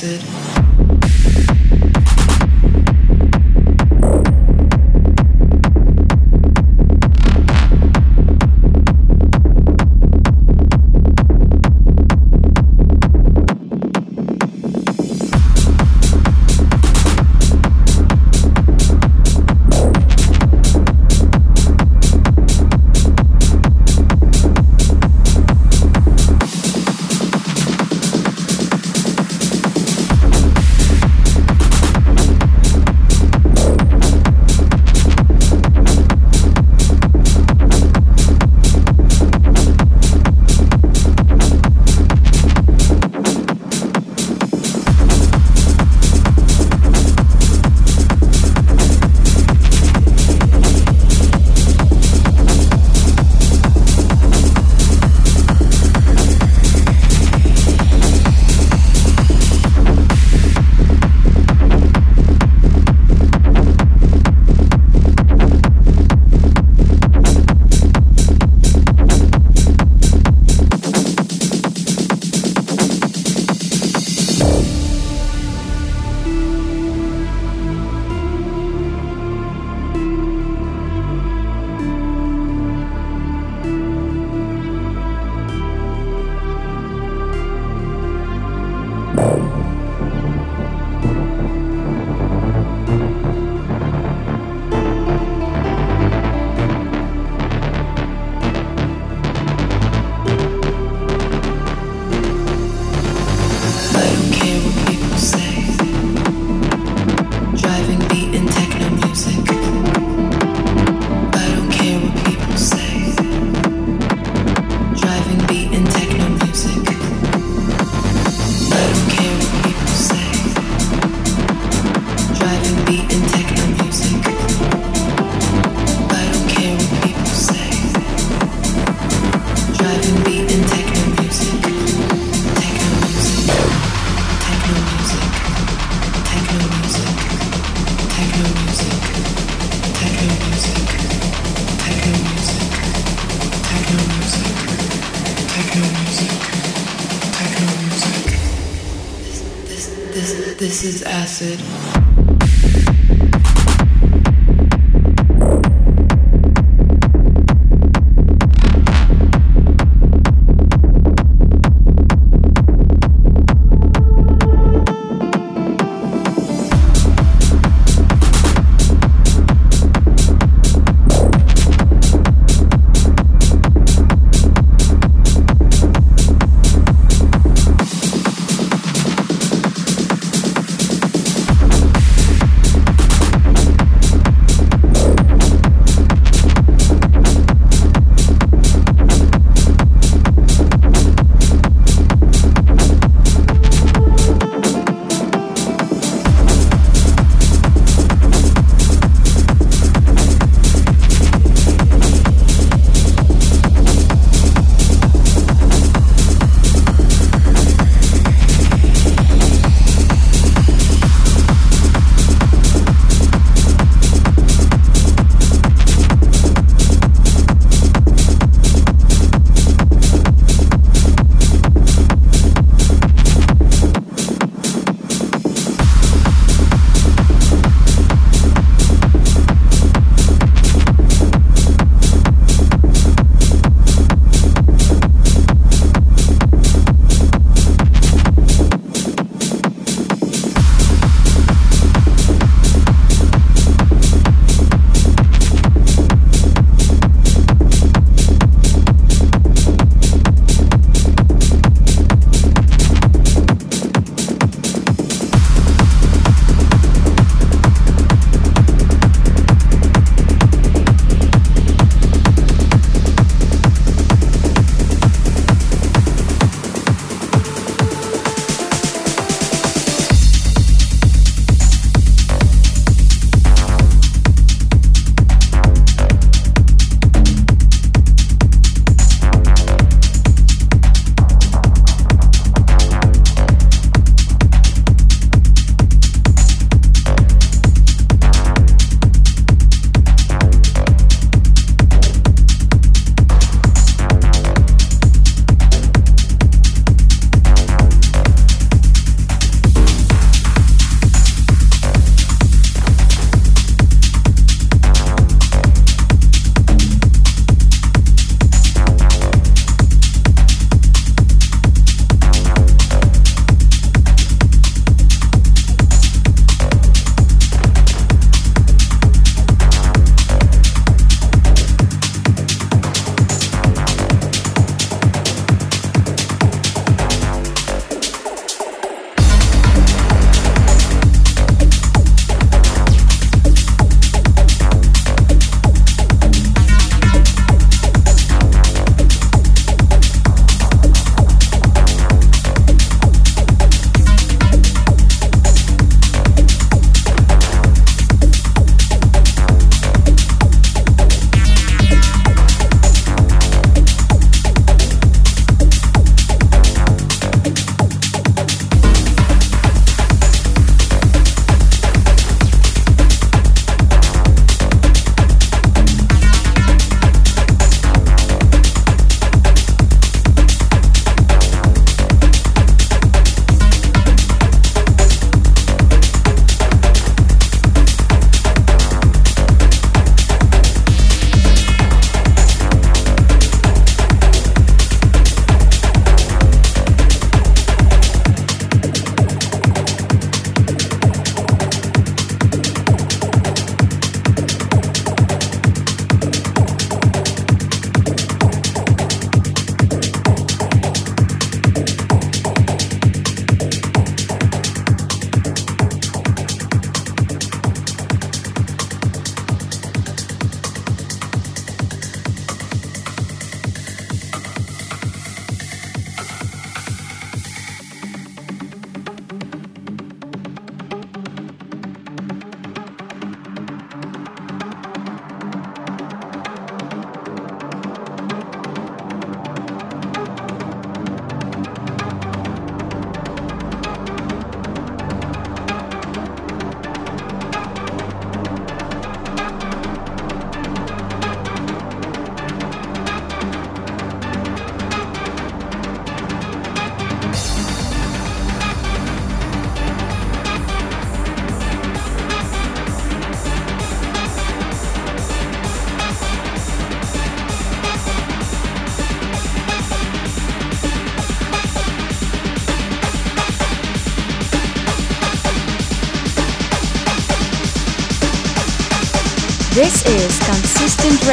Acid.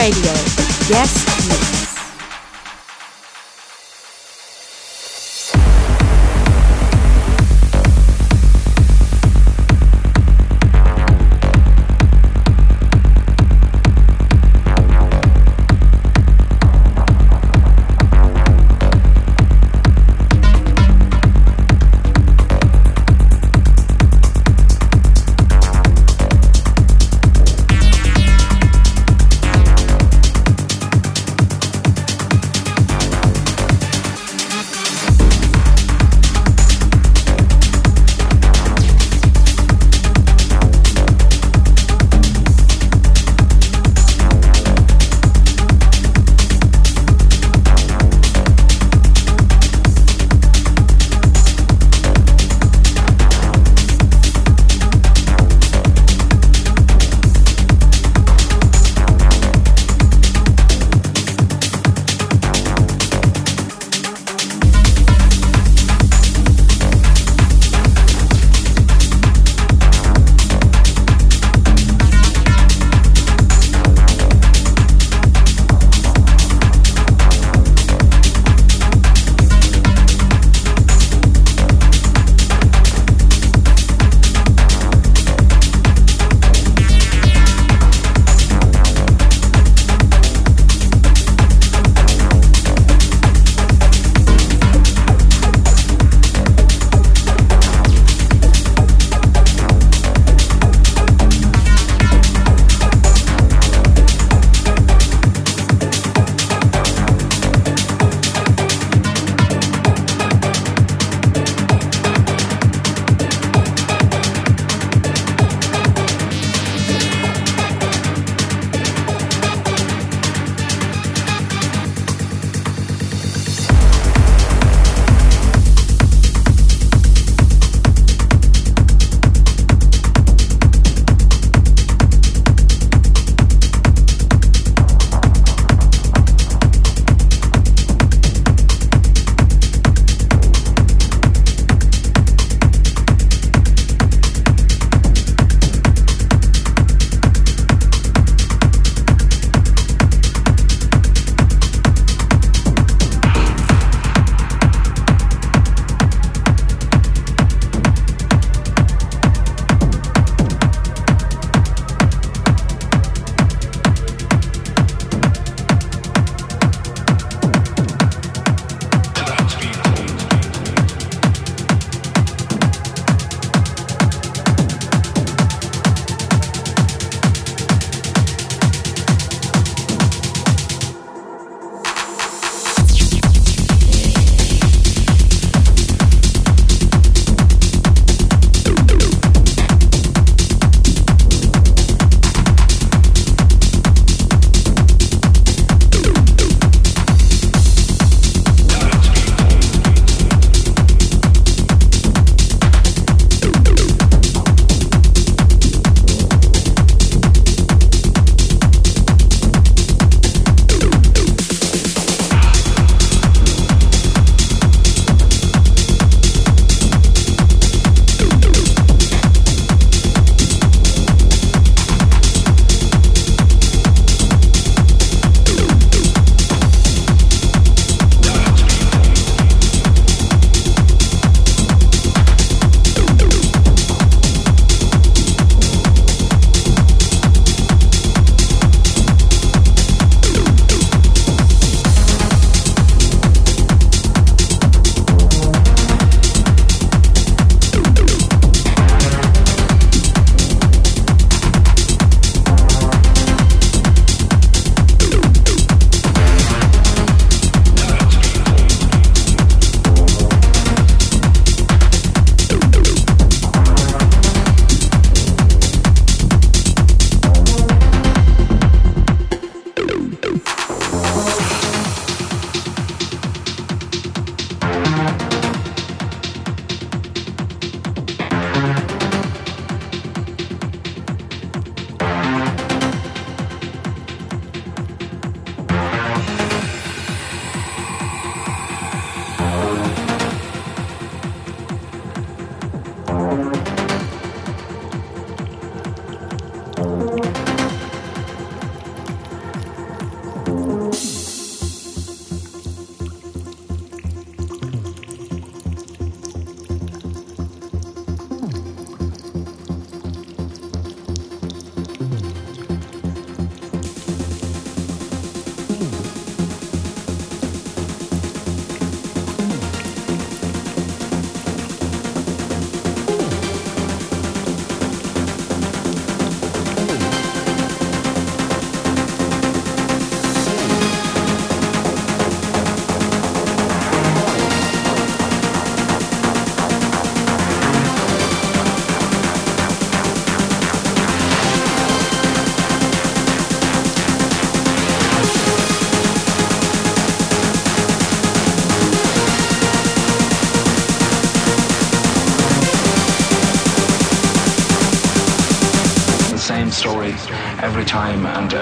Radio. Yes,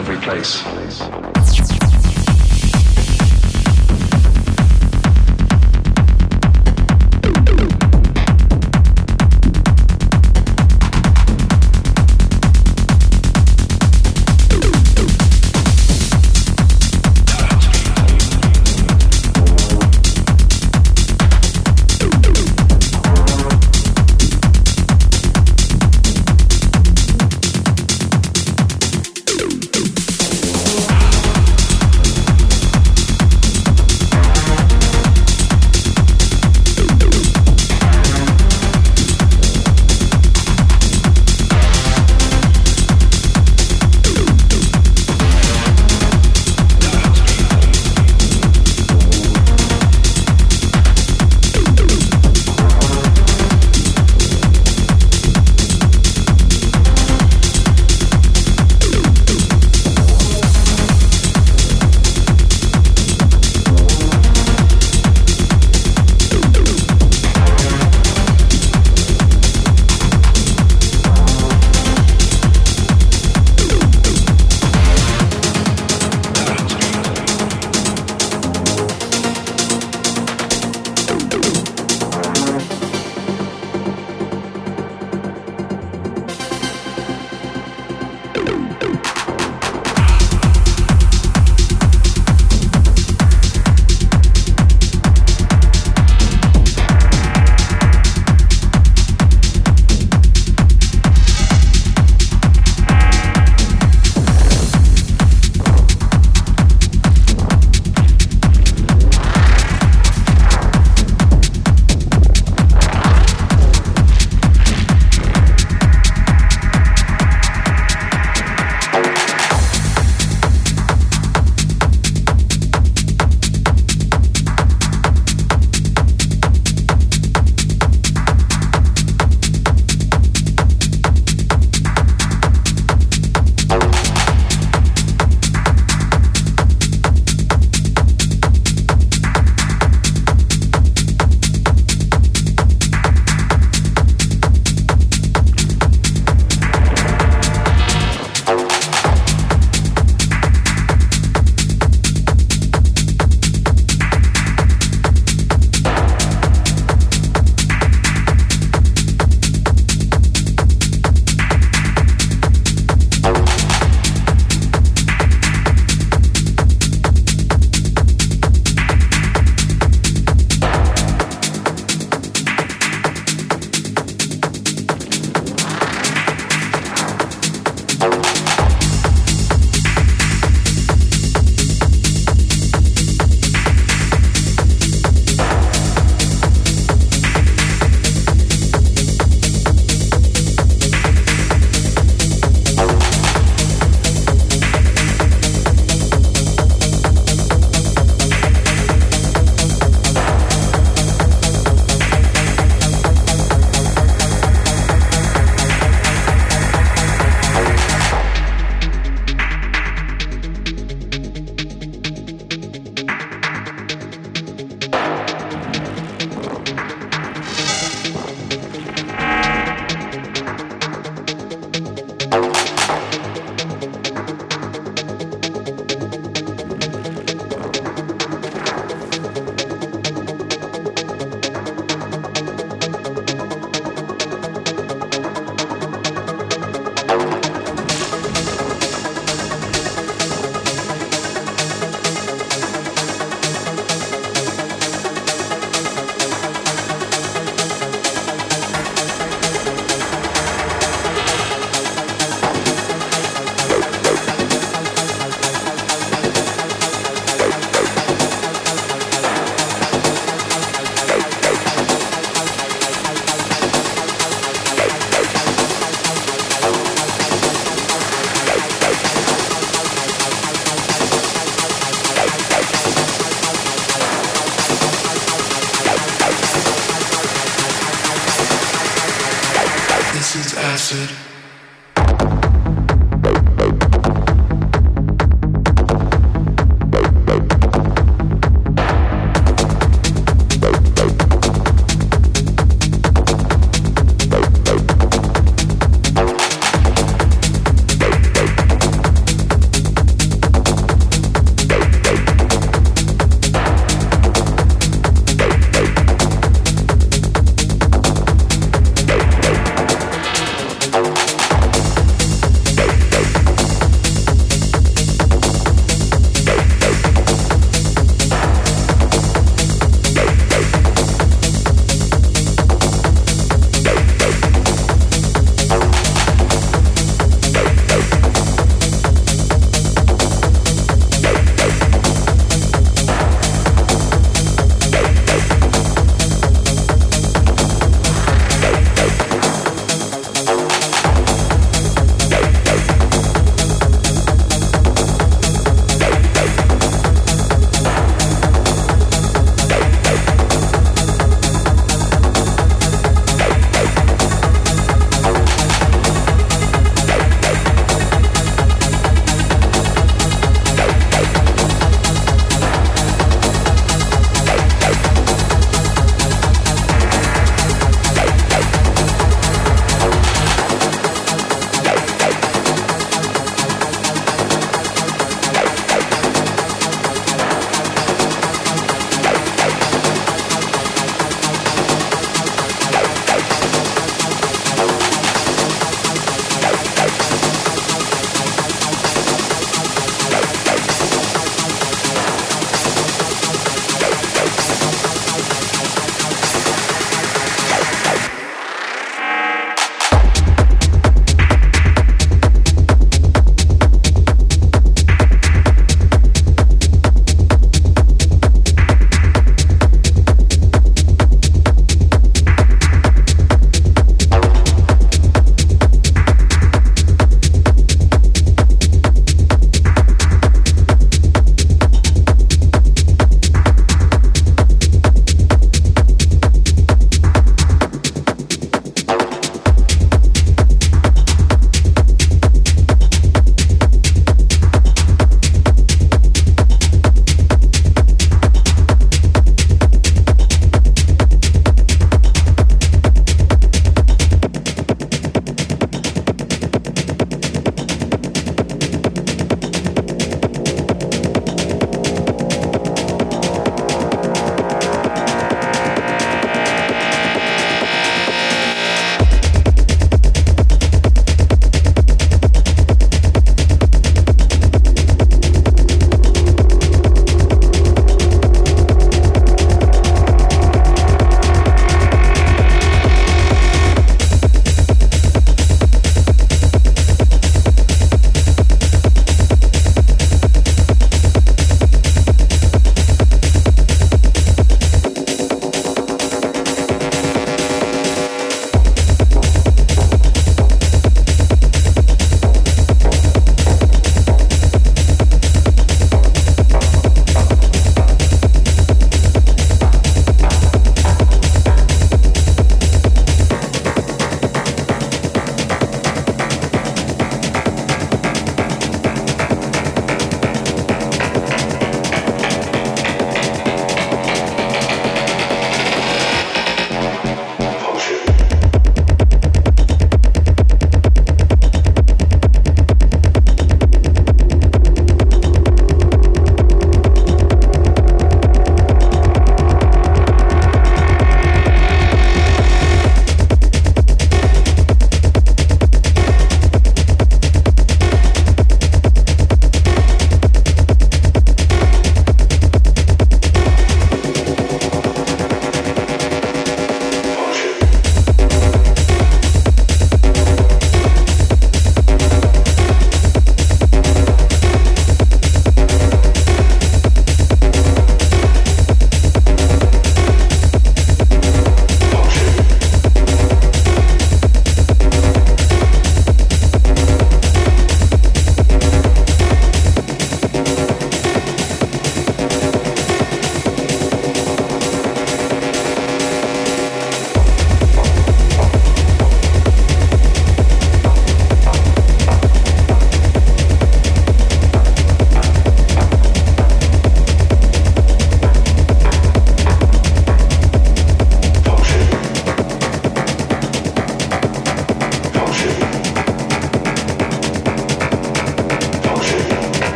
every place.